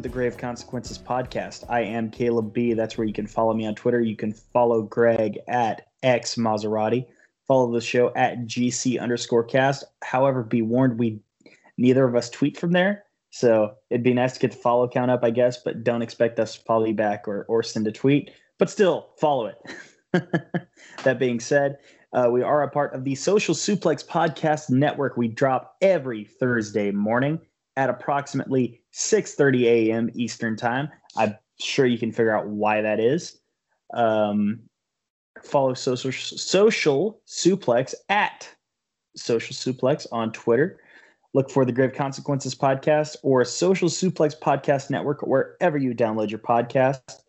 the Grave Consequences podcast. I am Caleb B. That's where you can follow me on Twitter. You can follow Greg at X Maserati. Follow the show at GC underscore cast. However, be warned, we neither of us tweet from there. So it'd be nice to get the follow count up, I guess, but don't expect us to follow you back or, or send a tweet. But still, follow it. that being said, uh, we are a part of the Social Suplex Podcast Network. We drop every Thursday morning at approximately 6:30 a.m. Eastern Time. I'm sure you can figure out why that is. Um, follow social social suplex at social suplex on Twitter. Look for the Grave Consequences podcast or Social Suplex Podcast Network wherever you download your podcast.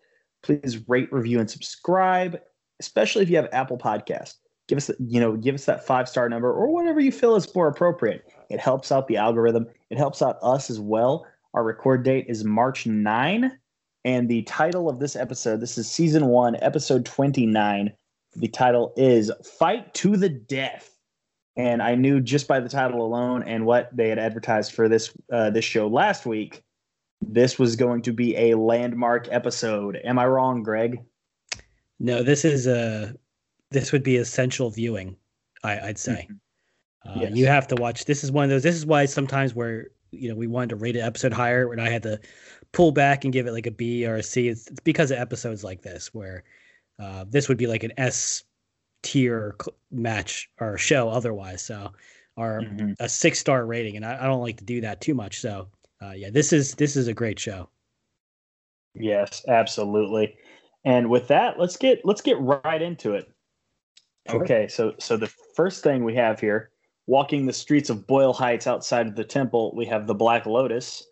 Please rate, review, and subscribe, especially if you have Apple Podcast give us you know give us that five star number or whatever you feel is more appropriate it helps out the algorithm it helps out us as well our record date is march 9 and the title of this episode this is season 1 episode 29 the title is fight to the death and i knew just by the title alone and what they had advertised for this uh, this show last week this was going to be a landmark episode am i wrong greg no this is a this would be essential viewing. I, would say. Mm-hmm. Uh, yes. You have to watch. This is one of those. This is why sometimes where you know we wanted to rate an episode higher, and I had to pull back and give it like a B or a C. It's, it's because of episodes like this where uh, this would be like an S tier match or show otherwise. So, or mm-hmm. a six star rating, and I, I, don't like to do that too much. So, uh, yeah, this is this is a great show. Yes, absolutely. And with that, let's get let's get right into it. Okay, so so the first thing we have here, walking the streets of Boyle Heights outside of the temple, we have the Black Lotus,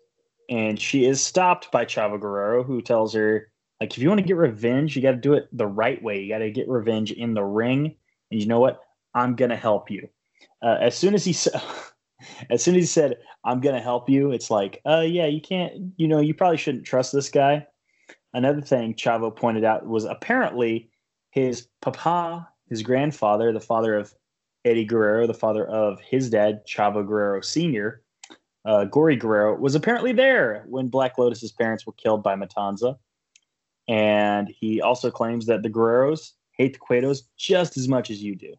and she is stopped by Chavo Guerrero, who tells her, like, if you want to get revenge, you got to do it the right way. You got to get revenge in the ring, and you know what? I'm gonna help you. Uh, as soon as he said, as soon as he said, "I'm gonna help you," it's like, uh, yeah, you can't. You know, you probably shouldn't trust this guy. Another thing Chavo pointed out was apparently his papa his grandfather, the father of Eddie Guerrero, the father of his dad, Chavo Guerrero Sr., uh, Gory Guerrero, was apparently there when Black Lotus's parents were killed by Matanza. And he also claims that the Guerreros hate the Cuetos just as much as you do.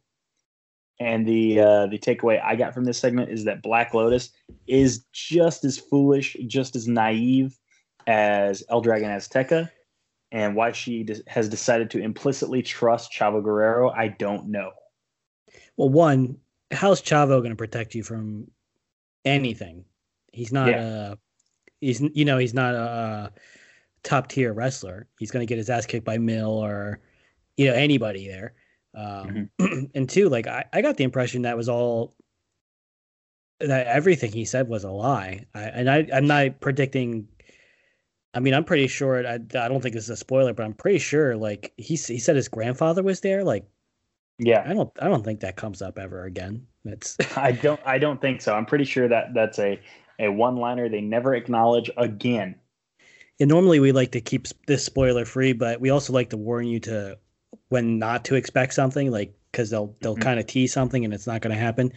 And the uh, the takeaway I got from this segment is that Black Lotus is just as foolish, just as naive as El Dragon Azteca, and why she has decided to implicitly trust Chavo Guerrero, I don't know. Well, one, how's Chavo going to protect you from anything? He's not yeah. a, he's you know he's not a top tier wrestler. He's going to get his ass kicked by Mil or you know anybody there. Um, mm-hmm. and two, like I, I got the impression that was all that everything he said was a lie. I, and I, I'm not predicting I mean, I'm pretty sure. I, I don't think this is a spoiler, but I'm pretty sure. Like he he said, his grandfather was there. Like, yeah, I don't I don't think that comes up ever again. That's I don't I don't think so. I'm pretty sure that that's a a one liner they never acknowledge again. And normally we like to keep this spoiler free, but we also like to warn you to when not to expect something, like because they'll they'll mm-hmm. kind of tease something and it's not going to happen.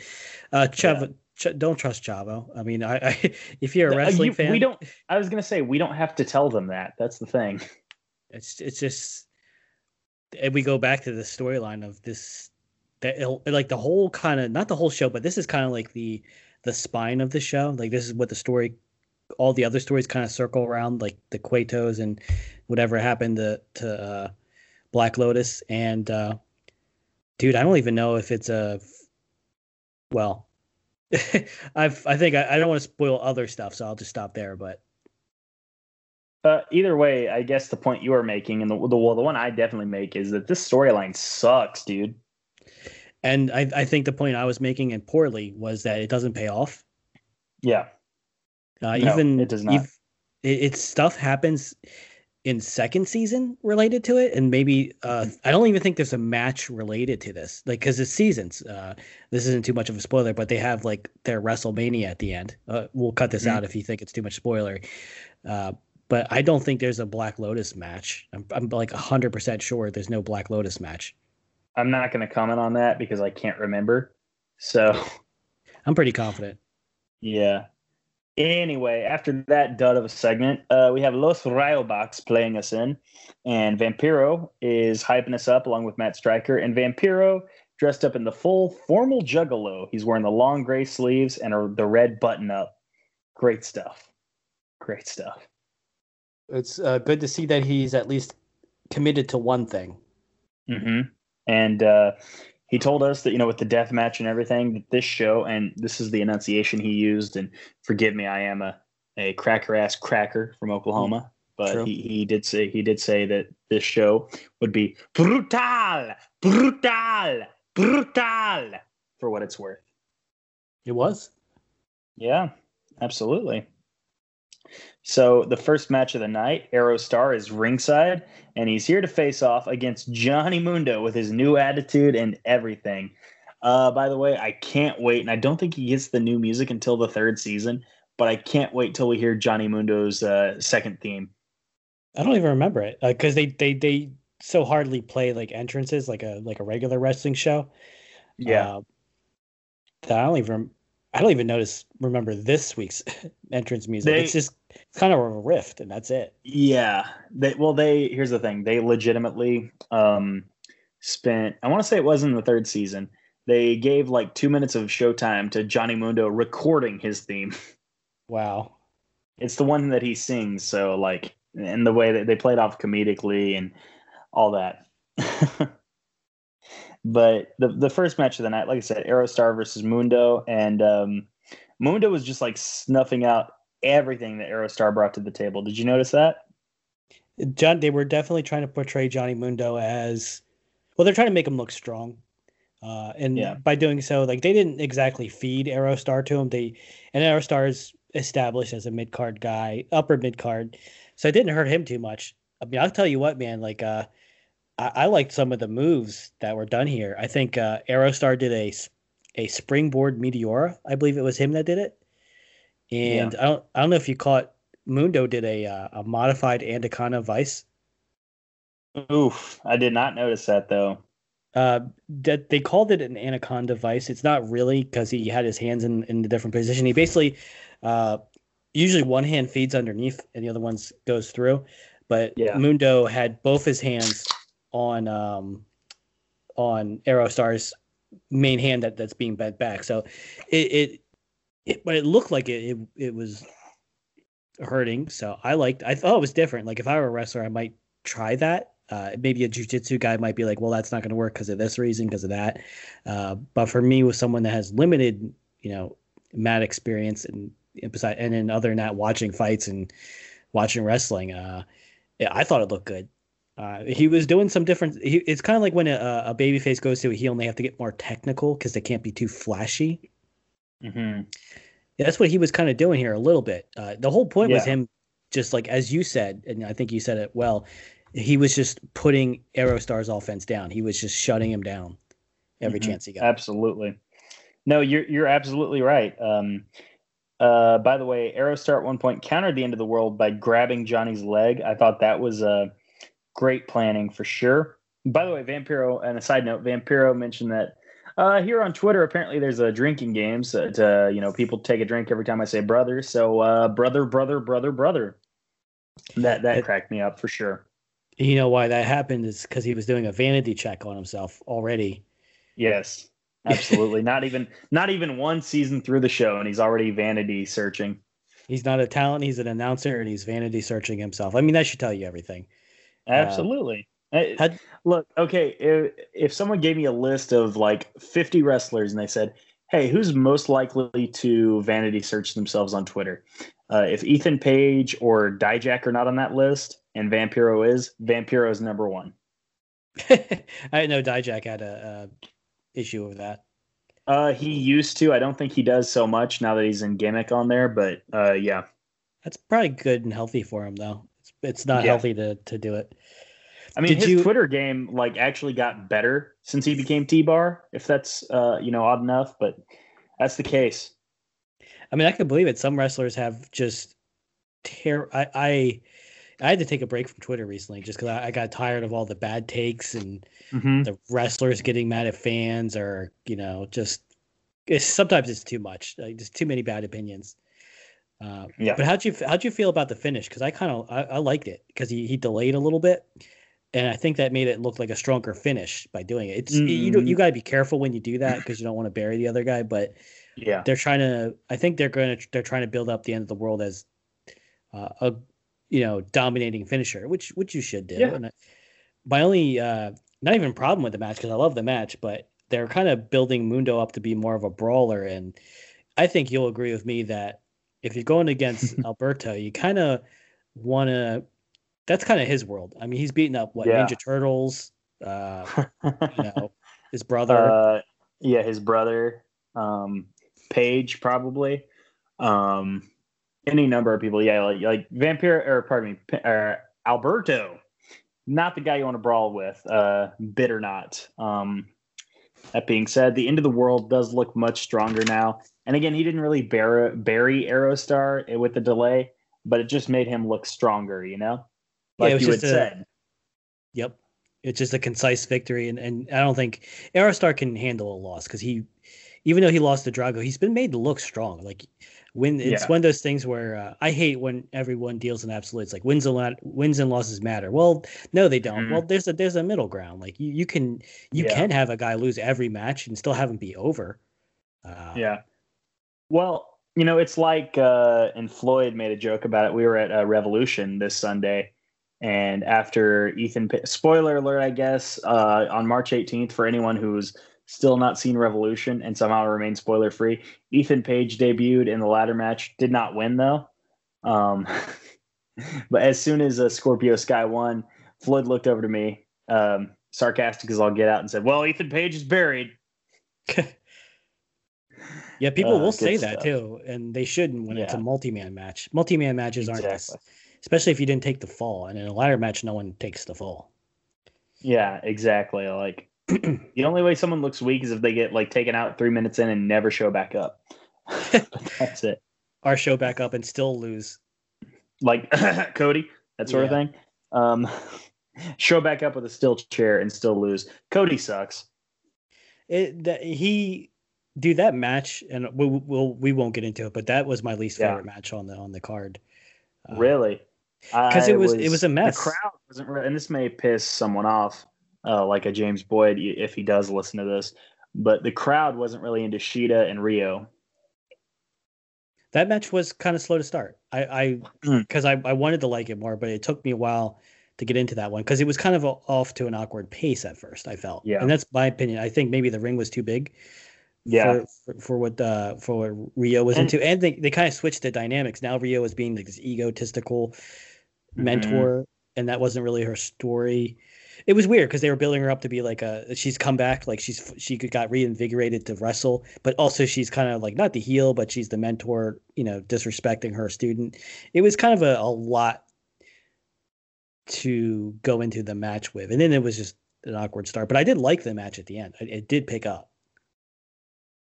Uh, Chev, yeah. Ch- don't trust Chavo. I mean, I, I if you're a wrestling you, fan, we don't. I was gonna say we don't have to tell them that. That's the thing. It's it's just, and we go back to the storyline of this, that like the whole kind of not the whole show, but this is kind of like the the spine of the show. Like this is what the story, all the other stories kind of circle around, like the Cuetos and whatever happened to to uh, Black Lotus. And uh, dude, I don't even know if it's a well I've I think I, I don't want to spoil other stuff, so I'll just stop there. But uh, either way, I guess the point you are making, and the the well, the one I definitely make is that this storyline sucks, dude. And I I think the point I was making, and poorly, was that it doesn't pay off. Yeah. Uh, no, even it does not. If, it, it's stuff happens in second season related to it and maybe uh, i don't even think there's a match related to this like because it's seasons uh, this isn't too much of a spoiler but they have like their wrestlemania at the end uh, we'll cut this mm-hmm. out if you think it's too much spoiler uh, but i don't think there's a black lotus match i'm, I'm like 100% sure there's no black lotus match i'm not going to comment on that because i can't remember so i'm pretty confident yeah Anyway, after that dud of a segment, uh, we have Los Rayobox playing us in, and Vampiro is hyping us up along with Matt Striker. And Vampiro dressed up in the full formal juggalo. He's wearing the long gray sleeves and a, the red button up. Great stuff. Great stuff. It's uh, good to see that he's at least committed to one thing. Mm-hmm. And uh, he told us that you know with the death match and everything that this show and this is the enunciation he used and forgive me i am a, a cracker ass cracker from oklahoma but he, he did say he did say that this show would be brutal brutal brutal for what it's worth it was yeah absolutely so the first match of the night, Aerostar is ringside, and he's here to face off against Johnny Mundo with his new attitude and everything. Uh, by the way, I can't wait, and I don't think he gets the new music until the third season, but I can't wait till we hear Johnny Mundo's uh, second theme. I don't even remember it because uh, they they they so hardly play like entrances like a like a regular wrestling show. Yeah, uh, that I don't even I don't even notice remember this week's entrance music. They, it's just kind of a rift, and that's it. Yeah. They well, they here's the thing. They legitimately um, spent. I want to say it was in the third season. They gave like two minutes of showtime to Johnny Mundo recording his theme. Wow. It's the one that he sings. So like, and the way that they played off comedically and all that. but the the first match of the night, like I said, Aerostar versus Mundo, and um, Mundo was just like snuffing out everything that Aerostar brought to the table. Did you notice that? John, they were definitely trying to portray Johnny Mundo as well. They're trying to make him look strong, uh, and yeah. by doing so, like they didn't exactly feed Aerostar to him. They and Aerostar is established as a mid card guy, upper mid card, so it didn't hurt him too much. I mean, I'll tell you what, man. Like, uh, I, I liked some of the moves that were done here. I think uh, Aerostar did a a springboard meteora. I believe it was him that did it. And yeah. I don't I don't know if you caught Mundo did a uh, a modified Anaconda Vice. Oof, I did not notice that though. Uh, that they called it an Anaconda Vice. It's not really because he had his hands in in a different position. He basically, uh, usually one hand feeds underneath and the other one goes through. But yeah. Mundo had both his hands on um on Aerostar's main hand that, that's being bent back. So it, it it, but it looked like it, it it was hurting. So I liked. I thought it was different. Like if I were a wrestler, I might try that. Uh, maybe a jujitsu guy might be like, well, that's not going to work because of this reason, because of that. Uh, but for me, with someone that has limited, you know, mat experience and and then other than that, watching fights and watching wrestling, uh, yeah, I thought it looked good. Uh, he was doing some different. He, it's kind of like when a, a baby face goes to a heel, and they have to get more technical because they can't be too flashy. Mm-hmm. Yeah, that's what he was kind of doing here a little bit. Uh, the whole point yeah. was him just like as you said, and I think you said it well. He was just putting Aerostar's offense down. He was just shutting him down every mm-hmm. chance he got. Absolutely. No, you're you're absolutely right. Um, uh, by the way, Aerostar at one point countered the end of the world by grabbing Johnny's leg. I thought that was a uh, great planning for sure. By the way, Vampiro, and a side note, Vampiro mentioned that uh, here on Twitter, apparently there's a drinking game. So to, you know, people take a drink every time I say brother. So uh, brother, brother, brother, brother. That that cracked me up for sure. You know why that happened is because he was doing a vanity check on himself already. Yes, absolutely. not even not even one season through the show, and he's already vanity searching. He's not a talent. He's an announcer, and he's vanity searching himself. I mean, that should tell you everything. Absolutely. Had, Look, okay, if, if someone gave me a list of like 50 wrestlers and they said, hey, who's most likely to vanity search themselves on Twitter? Uh, if Ethan Page or Dijak are not on that list and Vampiro is, Vampiro is number one. I didn't know Dijak had a, a issue with that. Uh, he used to. I don't think he does so much now that he's in gimmick on there, but uh, yeah. That's probably good and healthy for him, though. It's, it's not yeah. healthy to, to do it. I mean, Did his you... Twitter game like actually got better since he became T Bar, if that's uh, you know odd enough, but that's the case. I mean, I can believe it. Some wrestlers have just tear. I I, I had to take a break from Twitter recently just because I, I, got tired of all the bad takes and mm-hmm. the wrestlers getting mad at fans, or you know, just it's, sometimes it's too much. Like, just too many bad opinions. Uh, yeah. But how'd you how'd you feel about the finish? Because I kind of I, I, liked it because he, he delayed a little bit, and I think that made it look like a stronger finish by doing it. It's mm-hmm. you you got to be careful when you do that because you don't want to bury the other guy. But yeah, they're trying to. I think they're going to they're trying to build up the end of the world as uh, a you know dominating finisher, which which you should do. Yeah. And I, my only uh, not even problem with the match because I love the match, but they're kind of building Mundo up to be more of a brawler, and I think you'll agree with me that if you're going against Alberto, you kind of want to. That's kind of his world. I mean, he's beating up what yeah. Ninja Turtles, uh, you know, his brother. Uh, yeah, his brother, um, Page, probably. Um, any number of people. Yeah, like, like Vampire, or pardon me, or Alberto not the guy you want to brawl with, uh, bit or not. Um, that being said, the end of the world does look much stronger now. And again, he didn't really bury, bury Aerostar with the delay, but it just made him look stronger, you know? Like yeah, you had a, said. Yep. It's just a concise victory. And, and I don't think Aerostar can handle a loss because he, even though he lost to Drago, he's been made to look strong. Like when it's yeah. one of those things where uh, I hate when everyone deals in absolutes like wins and lot, wins and losses matter. Well, no, they don't. Mm-hmm. Well, there's a there's a middle ground. Like you, you can you yeah. can have a guy lose every match and still have him be over. Uh, yeah. Well, you know, it's like uh, and Floyd made a joke about it. We were at uh, Revolution this Sunday, and after Ethan, spoiler alert, I guess, uh, on March 18th for anyone who's still not seen Revolution, and somehow remain spoiler free. Ethan Page debuted in the ladder match, did not win though. Um, but as soon as uh, Scorpio Sky won, Floyd looked over to me, um, sarcastic as I'll get out, and said, "Well, Ethan Page is buried." yeah, people uh, will say stuff. that too, and they shouldn't when yeah. it's a multi-man match. Multi-man matches aren't, exactly. especially if you didn't take the fall, and in a ladder match, no one takes the fall. Yeah, exactly. Like the only way someone looks weak is if they get like taken out three minutes in and never show back up. that's it. Or show back up and still lose. Like Cody, that sort yeah. of thing. Um, show back up with a still chair and still lose. Cody sucks. It that he do that match, and we we'll, we won't get into it, but that was my least favorite yeah. match on the on the card. Uh, really? Because it was, was, it was a mess. The crowd wasn't, and this may piss someone off uh, like a James Boyd if he does listen to this. But the crowd wasn't really into Shida and Riho. That match was kind of slow to start. I because I, I, I wanted to like it more, but it took me a while to get into that one because it was kind of a, off to an awkward pace at first. I felt, yeah, and that's my opinion. I think maybe the ring was too big. Yeah, for, for, for what uh, for what Riho was and, into, and they, they kind of switched the dynamics. Now Riho is being this egotistical mm-hmm. mentor, and that wasn't really her story. It was weird because they were building her up to be like a she's come back like she's she got reinvigorated to wrestle but also she's kind of like not the heel but she's the mentor you know disrespecting her student. It was kind of a, a lot to go into the match with. And then it was just an awkward start but i did like the match at the end. It, it did pick up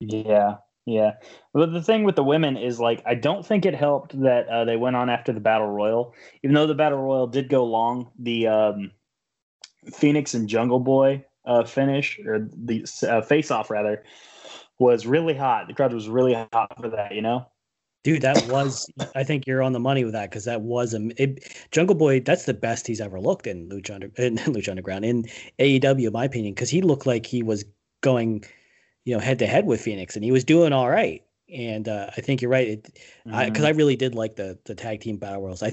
yeah yeah but the thing with the women is like i don't think it helped that uh, they went on after the battle royal even though the battle royal did go long the um Fenix and Jungle Boy uh, finish or the uh, face off rather was really hot. The crowd was really hot for that, you know. Dude, that was. I think you're on the money with that because that was a it, Jungle Boy. That's the best he's ever looked in Lucha, Under, in Lucha Underground in AEW, in my opinion, because he looked like he was going, you know, head to head with Fenix, and he was doing all right and uh, I think you're right. Because I, mm-hmm. I, really did like the the tag team battle royals. I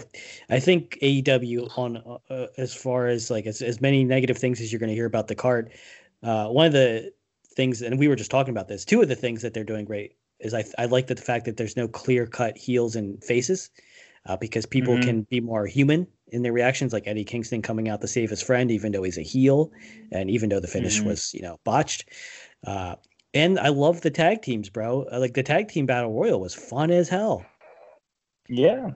I think AEW on uh, uh, as far as like as, as many negative things as you're going to hear about the card. Uh, one of the things, and we were just talking about this. Two of the things that they're doing great is I I like the fact that there's no clear cut heels and faces. Uh, because people mm-hmm. can be more human in their reactions, like Eddie Kingston coming out to save his friend, even though he's a heel, and even though the finish mm-hmm. was, you know, botched. Uh, and I love the tag teams, bro. Uh, like the tag team battle royal was fun as hell. Yeah,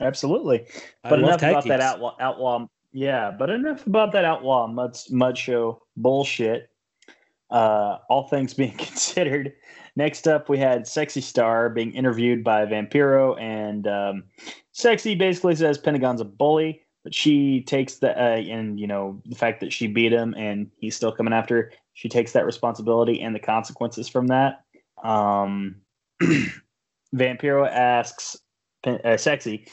absolutely. But enough about teams. that outlaw, outlaw. Yeah, but enough about that outlaw mud mud show bullshit. Uh, all things being considered. Next up, we had Sexy Star being interviewed by Vampiro, and um, Sexy basically says Pentagon's a bully, but she takes the uh, and you know the fact that she beat him and he's still coming after her she takes that responsibility and the consequences from that. Um, Vampiro asks uh, Sexy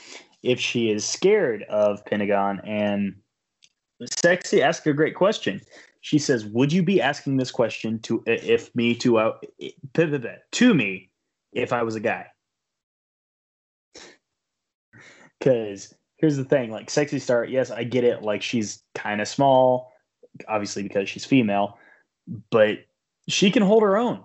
if she is scared of Pentagon. And Sexy asks a great question. She says, "Would you be asking this question to if me to uh, to me if I was a guy?" Because here's the thing: like Sexy Star, yes, I get it. Like she's kind of small, obviously because she's female, but she can hold her own.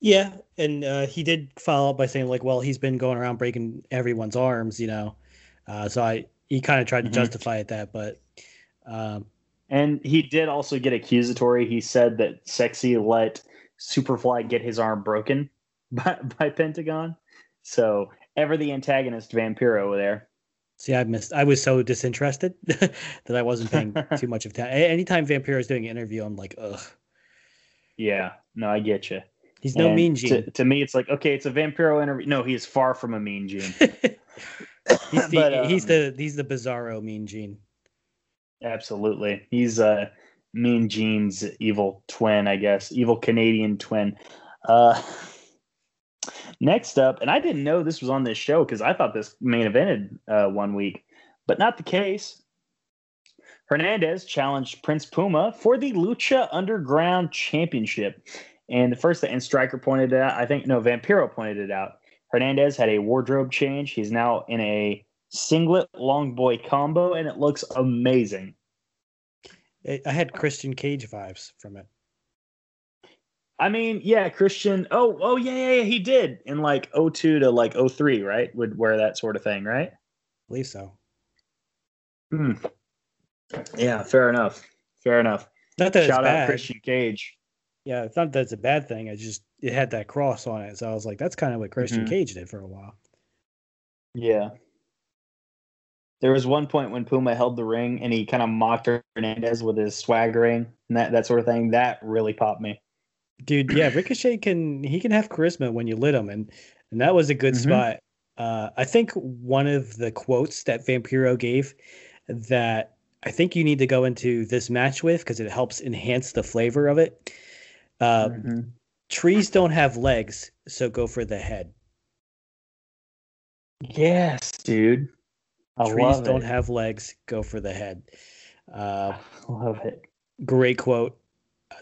Yeah, and uh, he did follow up by saying like, well, he's been going around breaking everyone's arms, you know. Uh, so I he kind of tried to mm-hmm. justify it that, but um, and he did also get accusatory. He said that Sexy let Superfly get his arm broken by, by Pentagon. So ever the antagonist Vampiro there. See, I missed. I was so disinterested that I wasn't paying too much of time. Anytime Vampiro is doing an interview, I'm like, ugh. Yeah, no, I get you. He's no and mean gene. To, to, me, it's like okay, it's a Vampiro interview. No, he is far from a mean gene. he's, the, but, um, he's the he's the bizarro mean gene. Absolutely, he's a mean gene's evil twin, I guess, evil Canadian twin. Uh, next up, and I didn't know this was on this show because I thought this main evented uh, one week, but not the case. Hernandez challenged Prince Puma for the Lucha Underground Championship. And the first and Striker pointed out, I think no, Vampiro pointed it out. Hernandez had a wardrobe change. He's now in a singlet long boy combo, and it looks amazing. I had Christian Cage vibes from it. I mean, yeah, Christian. Oh, oh, yeah, yeah, yeah. He did in like 02 to like 03, right? Would wear that sort of thing, right? I believe so. Hmm. Yeah, fair enough. Fair enough. Not that Shout out bad. Christian Cage yeah, it's not that's a bad thing. I just it had that cross on it, so I was like, that's kind of what Christian mm-hmm. Cage did for a while. Yeah. There was one point when Puma held the ring and he kind of mocked Hernandez with his swag swaggering and that, that sort of thing. That really popped me. Dude, yeah, Ricochet can he can have charisma when you lit him, and and that was a good mm-hmm. spot. Uh, I think one of the quotes that Vampiro gave that I think you need to go into this match with because it helps enhance the flavor of it uh, mm-hmm. Trees don't have legs, so go for the head. Yes, dude. I Trees don't it. have legs, go for the head. Uh, love it. Great quote.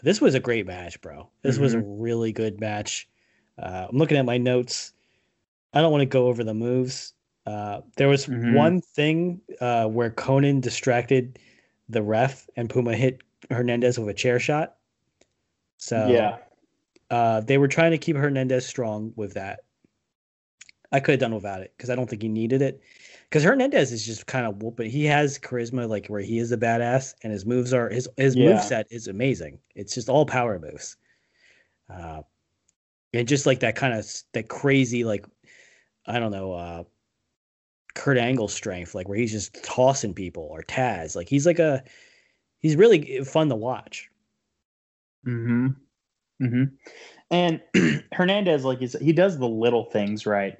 This was a great match, bro. This mm-hmm. was a mm-hmm. really good match. Uh, I'm looking at my notes. I don't want to go over the moves. Uh, there was mm-hmm. one thing uh, where Konnan distracted the ref and Puma hit Hernandez with a chair shot. So yeah, uh, they were trying to keep Hernandez strong with that. I could have done without it because I don't think he needed it. Because Hernandez is just kind of but he has charisma like where he is a badass and his moves are his his yeah. move set is amazing. It's just all power moves. Uh, and just like that kind of that crazy like I don't know uh Kurt Angle strength like where he's just tossing people or Taz like he's like a he's really fun to watch. Mm-hmm. Mm-hmm. And Hernandez, like he does the little things right,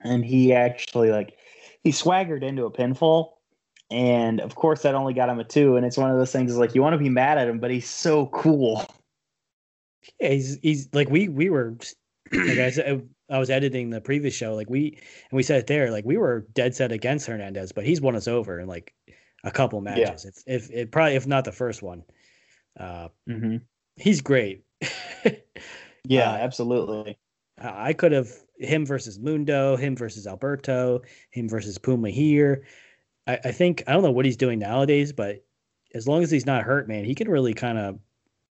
and he actually like he swaggered into a pinfall, and of course that only got him a two. And it's one of those things is like you want to be mad at him, but he's so cool. Yeah, he's he's like we we were like I said. I was editing the previous show, like we and we said it there, like we were dead set against Hernandez, but he's won us over in like a couple matches. Yeah. If if it probably if not the first one. Uh, mm-hmm he's great. yeah, uh, absolutely. I could have him versus Mundo, him versus Alberto, him versus Puma here. I, I, think I don't know what he's doing nowadays, but as long as he's not hurt, man, he can really kind of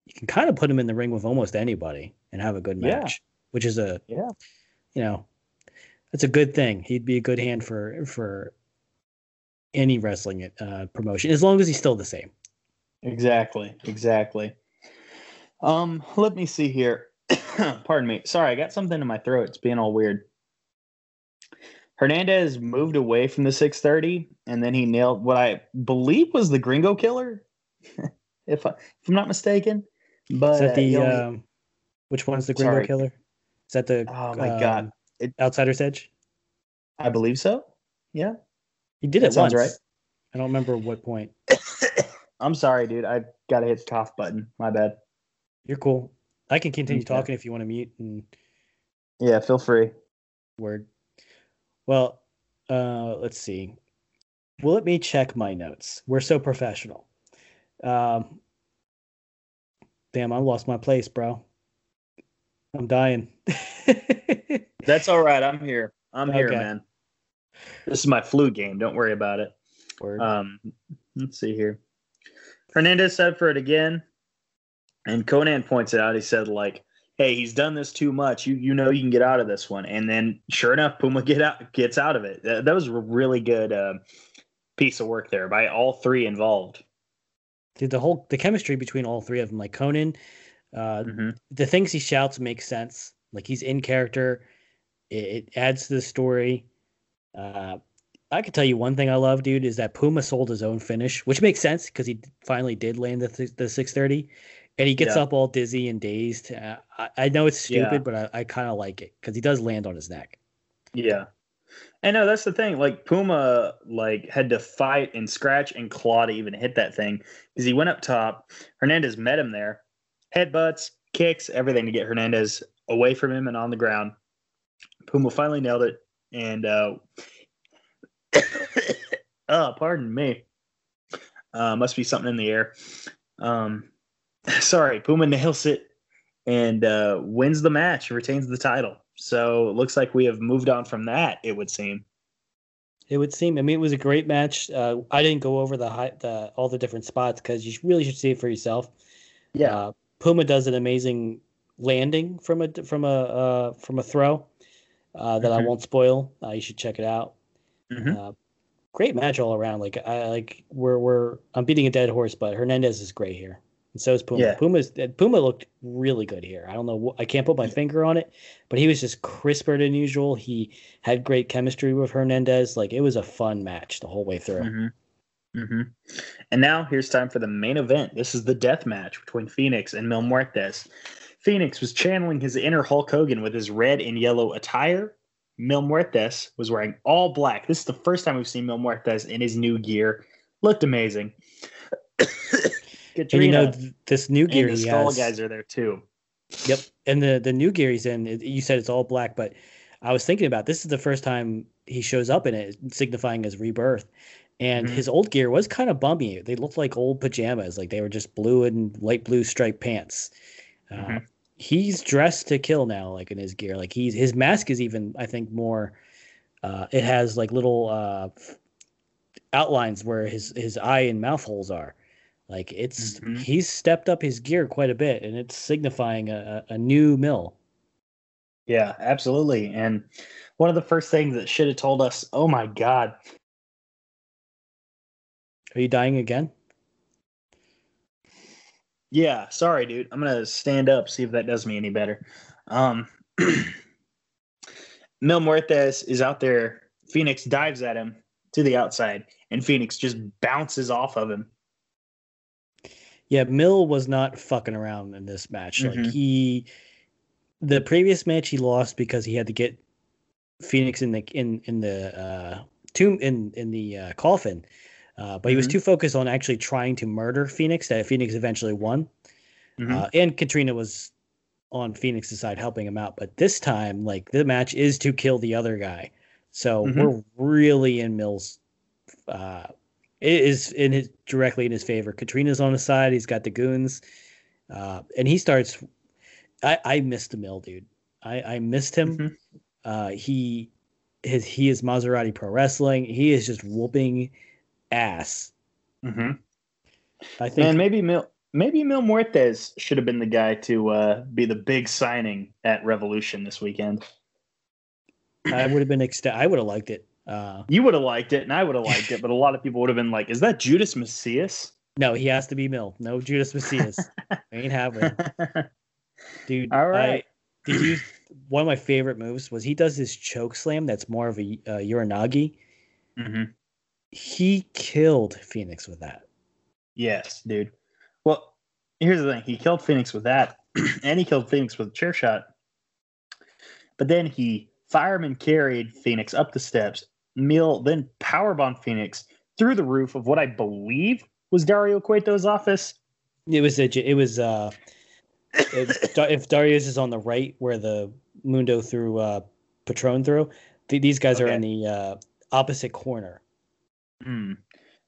you can kind of put him in the ring with almost anybody and have a good match, yeah. which is a yeah, you know, that's a good thing. He'd be a good hand for for any wrestling uh, promotion as long as he's still the same. Exactly, exactly. Um, let me see here. Pardon me. Sorry, I got something in my throat. It's being all weird. Hernandez moved away from the 630 and then he nailed what I believe was the Gringo Killer, if, I, if I'm not mistaken. But is that the only... um, which one's the Gringo Sorry. Killer? Is that the oh my um, god it, Outsider's Edge? I believe so. Yeah, he did that it sounds once. right. I don't remember what point. I'm sorry, dude. I got to hit the cough button. My bad. You're cool. I can continue talking if you want to mute and Yeah, feel free. Word. Well, uh, let's see. Well, let me check my notes. We're so professional. Um, damn, I lost my place, bro. I'm dying. That's all right. I'm here. I'm okay. here, man. This is my flu game. Don't worry about it. Word. Um, let's see here. Hernandez said for it again, and Konnan points it out. He said like, "Hey, he's done this too much. You you know you can get out of this one." And then, sure enough, Puma get out gets out of it. That, that was a really good uh, piece of work there by all three involved. Dude, the whole the chemistry between all three of them, like Konnan, uh, mm-hmm. the things he shouts make sense. Like he's in character. It, it adds to the story. Uh, I could tell you one thing I love, dude, is that Puma sold his own finish, which makes sense because he finally did land the th- the 630, and he gets yeah. up all dizzy and dazed. Uh, I, I, know it's stupid, yeah. but I, I kind of like it because he does land on his neck. Yeah, and no, that's the thing. Like Puma, like had to fight and scratch and claw to even hit that thing because he went up top. Hernandez met him there, headbutts, kicks, everything to get Hernandez away from him and on the ground. Puma finally nailed it, and uh, oh, pardon me. Uh, must be something in the air. Um, sorry, Puma nails it and uh, wins the match, retains the title. So it looks like we have moved on from that. It would seem. It would seem. I mean, it was a great match. Uh, I didn't go over the, high, the all the different spots because you really should see it for yourself. Yeah, uh, Puma does an amazing landing from a from a uh, from a throw uh, that mm-hmm. I won't spoil. Uh, you should check it out. Mm-hmm. Uh, great match all around. Like I like we're we're I'm beating a dead horse, but Hernandez is great here, and so is Puma. Yeah. Puma's Puma looked really good here. I don't know. I can't put my finger on it, but he was just crisper than usual. He had great chemistry with Hernandez. Like it was a fun match the whole way through. Mm-hmm. Mm-hmm. And now here's time for the main event. This is the death match between Fenix and Mil Muertes. Fenix was channeling his inner Hulk Hogan with his red and yellow attire Mil Muertes was wearing all black. This is the first time we've seen Mil Muertes in his new gear. Looked amazing. And you know this new gear and the skull has, guys are there too. Yep, and the the new gear he's in. You said it's all black, but I was thinking about this is the first time he shows up in it, signifying his rebirth. And mm-hmm. his old gear was kind of bummy. They looked like old pajamas, like they were just blue and light blue striped pants. Uh, mm-hmm he's dressed to kill now, like in his gear. Like he's his mask is even, I think, more. Uh, it has like little uh, outlines where his his eye and mouth holes are. Like it's mm-hmm. he's stepped up his gear quite a bit, and it's signifying a, a new Mil. Yeah, absolutely. And one of the first things that should have told us, oh my god. Are you dying again? Yeah, sorry, dude. I'm gonna stand up, see if that does me any better. Um, Mil Muertes is out there. Fenix dives at him to the outside, and Fenix just bounces off of him. Yeah, Mil was not fucking around in this match. Mm-hmm. Like he, the previous match he lost because he had to get Fenix in the in in the uh, tomb in in the uh, coffin uh, but he was mm-hmm. too focused on actually trying to murder Fenix that Fenix eventually won. Mm-hmm. Uh, and Catrina was on Fenix's side helping him out. But this time, like the match is to kill the other guy. So mm-hmm. we're really in Mil's. Uh, it is in his directly in his favor. Catrina's on his side. He's got the goons, uh, and he starts. I I missed the Mil, dude. I I missed him. Mm-hmm. Uh, he his he is Maserati Pro Wrestling. He is just whooping ass. Mm-hmm. I think, and maybe Mil maybe Mil Muertes should have been the guy to uh, be the big signing at Revolution this weekend. I would have been extent. I would have liked it. Uh, you would have liked it, and I would have liked it, but a lot of people would have been like, "Is that Judas Mesias?" No, he has to be Mil. No Judas Mesias. ain't having. Dude, all right. I, did you? One of my favorite moves was he does this choke slam. That's more of a uh, uranage. Mm-hmm he killed Fenix with that. Yes, dude. Well, here's the thing: he killed Fenix with that, and he killed Fenix with a chair shot. But then he fireman carried Fenix up the steps. Mil then powerbombed Fenix through the roof of what I believe was Dario Cueto's office. It was a, it was uh, if, if Dario's is on the right where the Mundo threw uh Patron through, Th- these guys are Okay. in the uh, opposite corner. Hmm.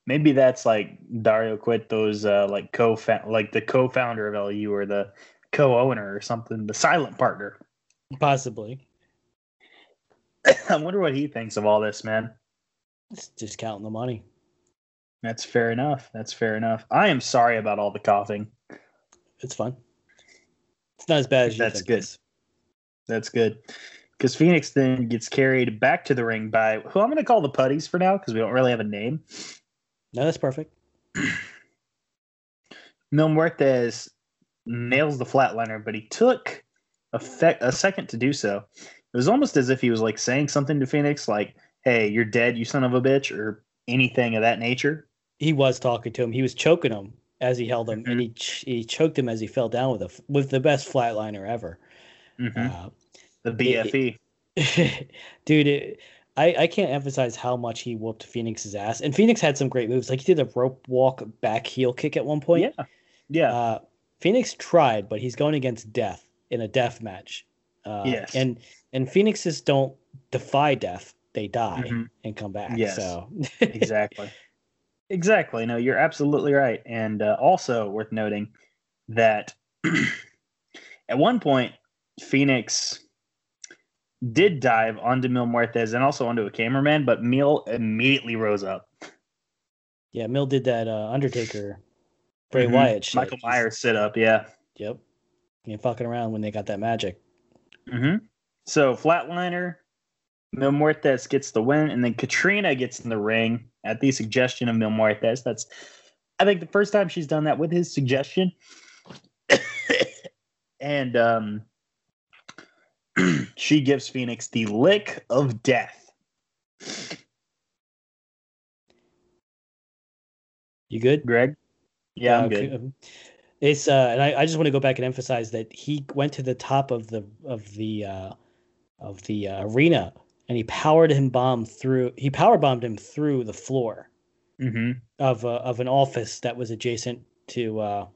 Maybe that's like Dario Cueto's uh, like co like the co-founder of LU or the co-owner or something, the silent partner. Possibly. I wonder what he thinks of all this, man. It's just counting the money. That's fair enough. That's fair enough. I am sorry about all the coughing. It's fun. It's not as bad as you That's good. That's good. Because Fenix then gets carried back to the ring by who I'm going to call the putties for now because we don't really have a name. No, that's perfect. Mil Muertes nails the flatliner, but he took a, fe- a second to do so. It was almost as if he was like saying something to Fenix, like, "Hey, you're dead, you son of a bitch," or anything of that nature. He was talking to him. He was choking him as he held him, Mhm. and he ch- he choked him as he fell down with a f- with the best flatliner ever. Mhm. Uh, the BFE. dude, it, I I can't emphasize how much he whooped Fenix's ass. And Fenix had some great moves. Like he did a rope walk back heel kick at one point. yeah, yeah, Uh, Fenix tried, but he's going against death in a death match. Uh, Yes. And and Phoenixes don't defy death; they die Mhm. and come back. Yes. So exactly, exactly. No, you're absolutely right. And uh, also worth noting that at one point, Fenix did dive onto Mil Muertes and also onto a cameraman, but Mil immediately rose up. yeah, Mil did that uh, Undertaker, Bray Mhm. Wyatt shit. Michael Myers sit up, yeah. Yep. Ain't fucking around when they got that magic. hmm So flatliner, Mil Muertes gets the win, and then Catrina gets in the ring at the suggestion of Mil Muertes. That's, I think, the first time she's done that with his suggestion. and um, she gives Fenix the lick of death. You good? Greg? Yeah, I'm Uh, good. c- It's uh, and I, I just want to go back and emphasize that he went to the top of the of the uh, of the uh, arena and he powered him bomb through. He power bombed him through the floor hmm of uh, of an office that was adjacent to uh,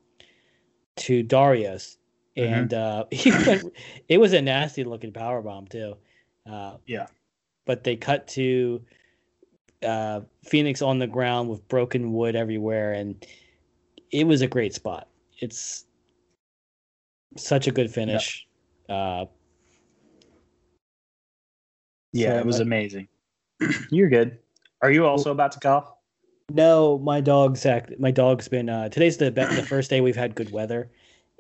to Dario's, Mhm. and uh, he went. It was a nasty looking power bomb too. Uh, Yeah. but they cut to uh, Fenix on the ground with broken wood everywhere, and it was a great spot. It's such a good finish. Uh, Yeah, So it was amazing. You're good. Are you also about to cough? No, my dog's act. My dog's been. Uh, today's the be- the first day we've had good weather,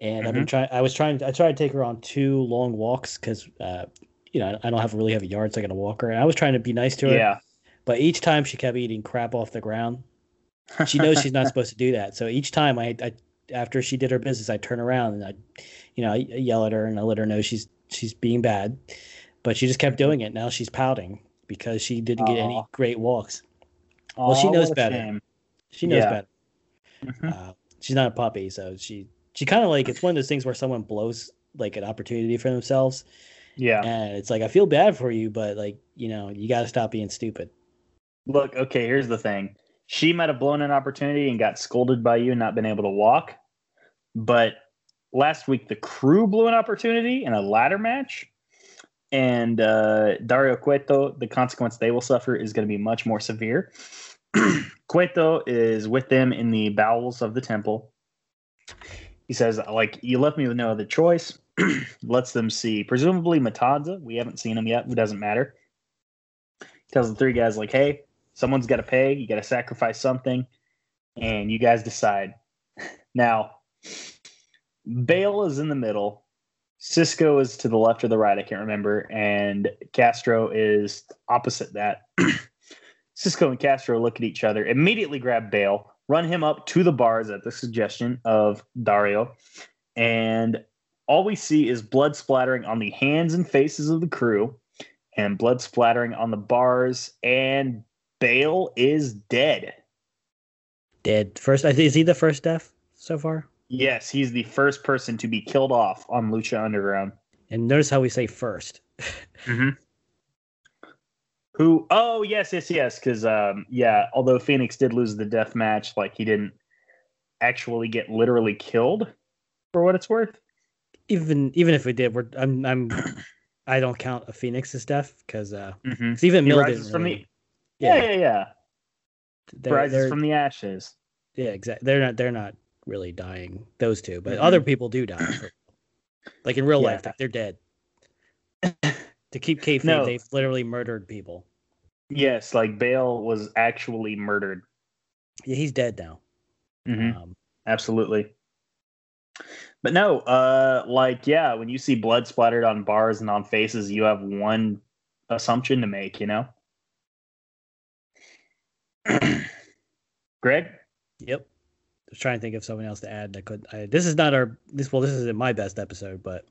and I've been trying. I was trying. I tried to take her on two long walks because, uh, you know, I don't have a really heavy yard, so I got to walk her. And I was trying to be nice to her, Yeah. but each time she kept eating crap off the ground. She knows she's not supposed to do that, so each time I, I after she did her business, I turn around and I, you know, I yell at her and I let her know she's she's being bad, but she just kept doing it. Now she's pouting because she didn't get any great walks. Well, she Aw, knows what a better. shame. She knows Yeah. better. Mhm. Uh, she's not a puppy, so she she kind of like it's one of those things where someone blows like an opportunity for themselves, Yeah. and it's like I feel bad for you, but like you know you got to stop being stupid. Look, okay, here's the thing. She might have blown an opportunity and got scolded by you and not been able to walk. But last week, the crew blew an opportunity in a ladder match. And uh, Dario Cueto, the consequence they will suffer is going to be much more severe. Cueto is with them in the bowels of the temple. He says, like, you left me with no other choice. Lets them see, presumably Matanza. We haven't seen him yet. It doesn't matter. Tells the three guys, like, hey, someone's got to pay. You got to sacrifice something. And you guys decide. Now, Bael is in the middle. Cisco is to the left or the right. I can't remember. And Castro is opposite that. Cisco and Castro look at each other, immediately grab Bael, run him up to the bars at the suggestion of Dario. And all we see is blood splattering on the hands and faces of the crew and blood splattering on the bars. And Bael is dead. Dead First is he the first death so far? Yes, he's the first person to be killed off on Lucha Underground. And notice how we say first. Mm-hmm. Who? Oh, yes, yes, yes. Because um, yeah, although Fenix did lose the death match, like he didn't actually get literally killed, for what it's worth. Even even if we did, we're I'm I'm I don't count a Fenix's death because uh, Mm-hmm. even Mil didn't from really, the yeah yeah yeah. they're, rises they're- from the ashes. yeah, exactly. They're not they're not really dying. Those two, but Mhm. other people do die. like in real Yeah. life, they're dead. to keep kayfabe, No. they've literally murdered people. Yes, like Bael was actually murdered. Yeah, he's dead now. Mhm. Um, Absolutely. But no, uh like yeah, when you see blood splattered on bars and on faces, you have one assumption to make, you know? Greg? yep. I was trying to think of someone else to add. I could. I, this is not our this. Well, this isn't my best episode, but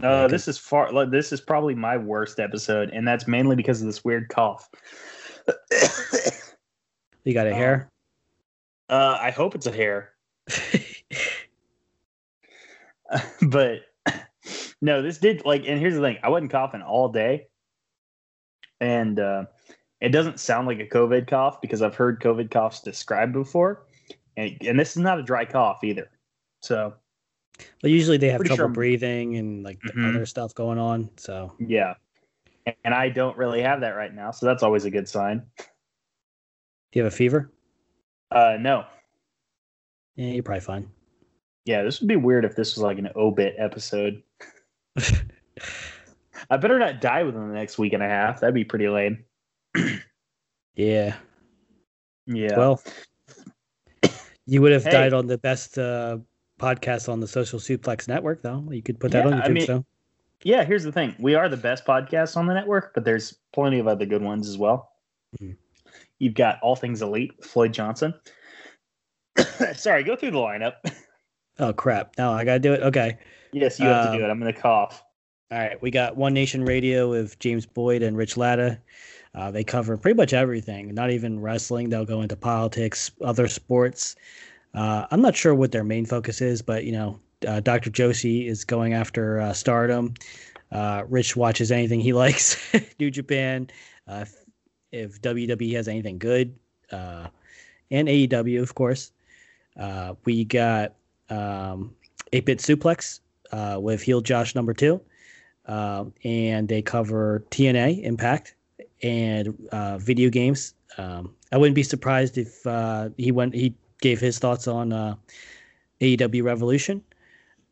Uh, this is far like, this is probably my worst episode, and that's mainly because of this weird cough. you got a hair. uh I hope it's a hair. but no, this did like, and here's the thing: I wasn't coughing all day, and uh, it doesn't sound like a COVID cough because I've heard COVID coughs described before, and and this is not a dry cough either. So But usually they have Pretty trouble sure breathing and like Mhm. other stuff going on. So yeah, and I don't really have that right now, so that's always a good sign. do you have a fever? Uh, no, Yeah, you're probably fine. yeah, this would be weird if this was like an obit episode. I better not die within the next week and a half. That'd be pretty lame. yeah. Yeah. Well, you would have Hey. died on the best uh, podcast on the Social Suplex Network, though. You could put that Yeah, on your I mean-. Yeah, here's the thing. We are the best podcast on the network, but there's plenty of other good ones as well. Mhm. You've got All Things Elite, Floyd Johnson. Sorry, go through the lineup. oh crap! Now I gotta do it. Okay. yes, you have to do Um, it. I'm going to cough. All right, we got One Nation Radio with James Boyd and Rich Latta. Uh, they cover pretty much everything, not even wrestling. They'll go into politics, other sports. Uh, I'm not sure what their main focus is, but you know, uh, Dr. Josie is going after uh, Stardom. Uh, Rich watches anything he likes, New Japan. Uh, if, if WWE has anything good, and AEW, of course. We got um, 8-Bit Suplex with heel Josh number two um, and they cover TNA Impact and uh, video games. Um, I wouldn't be surprised if uh, he went. He gave his thoughts on uh, AEW Revolution.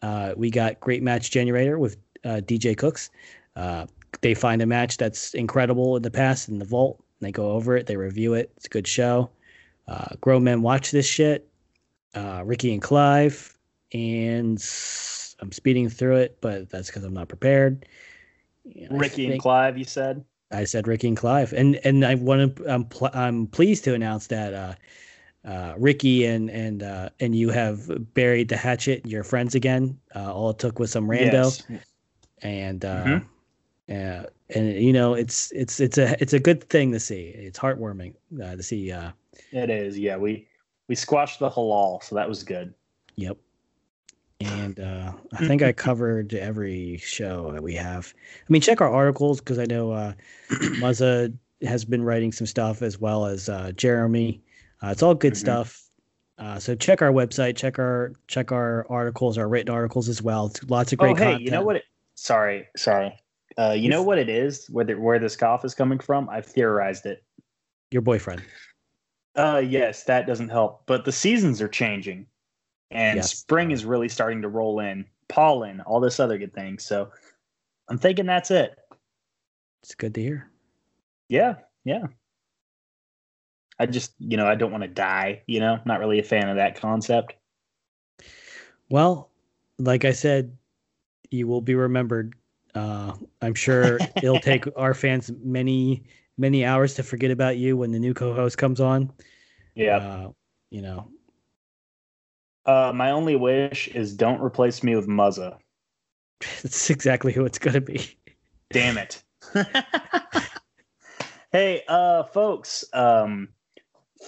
Uh, we got Great Match Generator with uh, DJ Cooks. Uh, they find a match that's incredible in the past in the vault. And they go over it. They review it. It's a good show. Uh, Grown Men Watch This Shit. Uh, Ricky and Clive. And I'm speeding through it, but that's because I'm not prepared. Ricky and Clive, you said? I said Ricky and Clive, and and I want to. I'm pl- I'm pleased to announce that uh, uh, Ricky and and uh, and you have buried the hatchet. You're friends again. Uh, all it took was some rando, Yes. and uh, Mhm. uh, and you know it's it's it's a it's a good thing to see. It's heartwarming uh, to see. Uh, It is. Yeah, we we squashed the halal, so that was good. Yep. And uh, I think I covered every show that we have. I mean, check our articles because I know uh, Muzza has been writing some stuff as well as uh, Jeremy. Uh, it's all good Mhm. stuff. Uh, so check our website, check our check our articles, our written articles as well. It's lots of great oh, hey, content. you know what? It, sorry, sorry. Uh, you know what it is? Where the, where this cough is coming from? I've theorized it. Your boyfriend. Uh, yes, that doesn't help. But the seasons are changing, and Yes. spring is really starting to roll in. Pollen, all this other good thing. So I'm thinking that's it. It's good to hear. Yeah, yeah. I just, you know, I don't want to die. You know, not really a fan of that concept. Well, like I said, you will be remembered. Uh, I'm sure it'll take our fans many, many hours to forget about you when the new co-host comes on. Yeah. Uh, you know, Uh, my only wish is don't replace me with Muzza. That's exactly who it's going to be. Damn it. hey, uh, folks, um,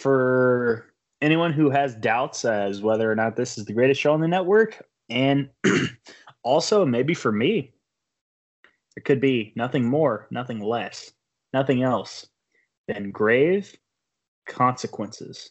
for anyone who has doubts as whether or not this is the greatest show on the network, and also maybe for me, there could be nothing more, nothing less, nothing else than grave consequences.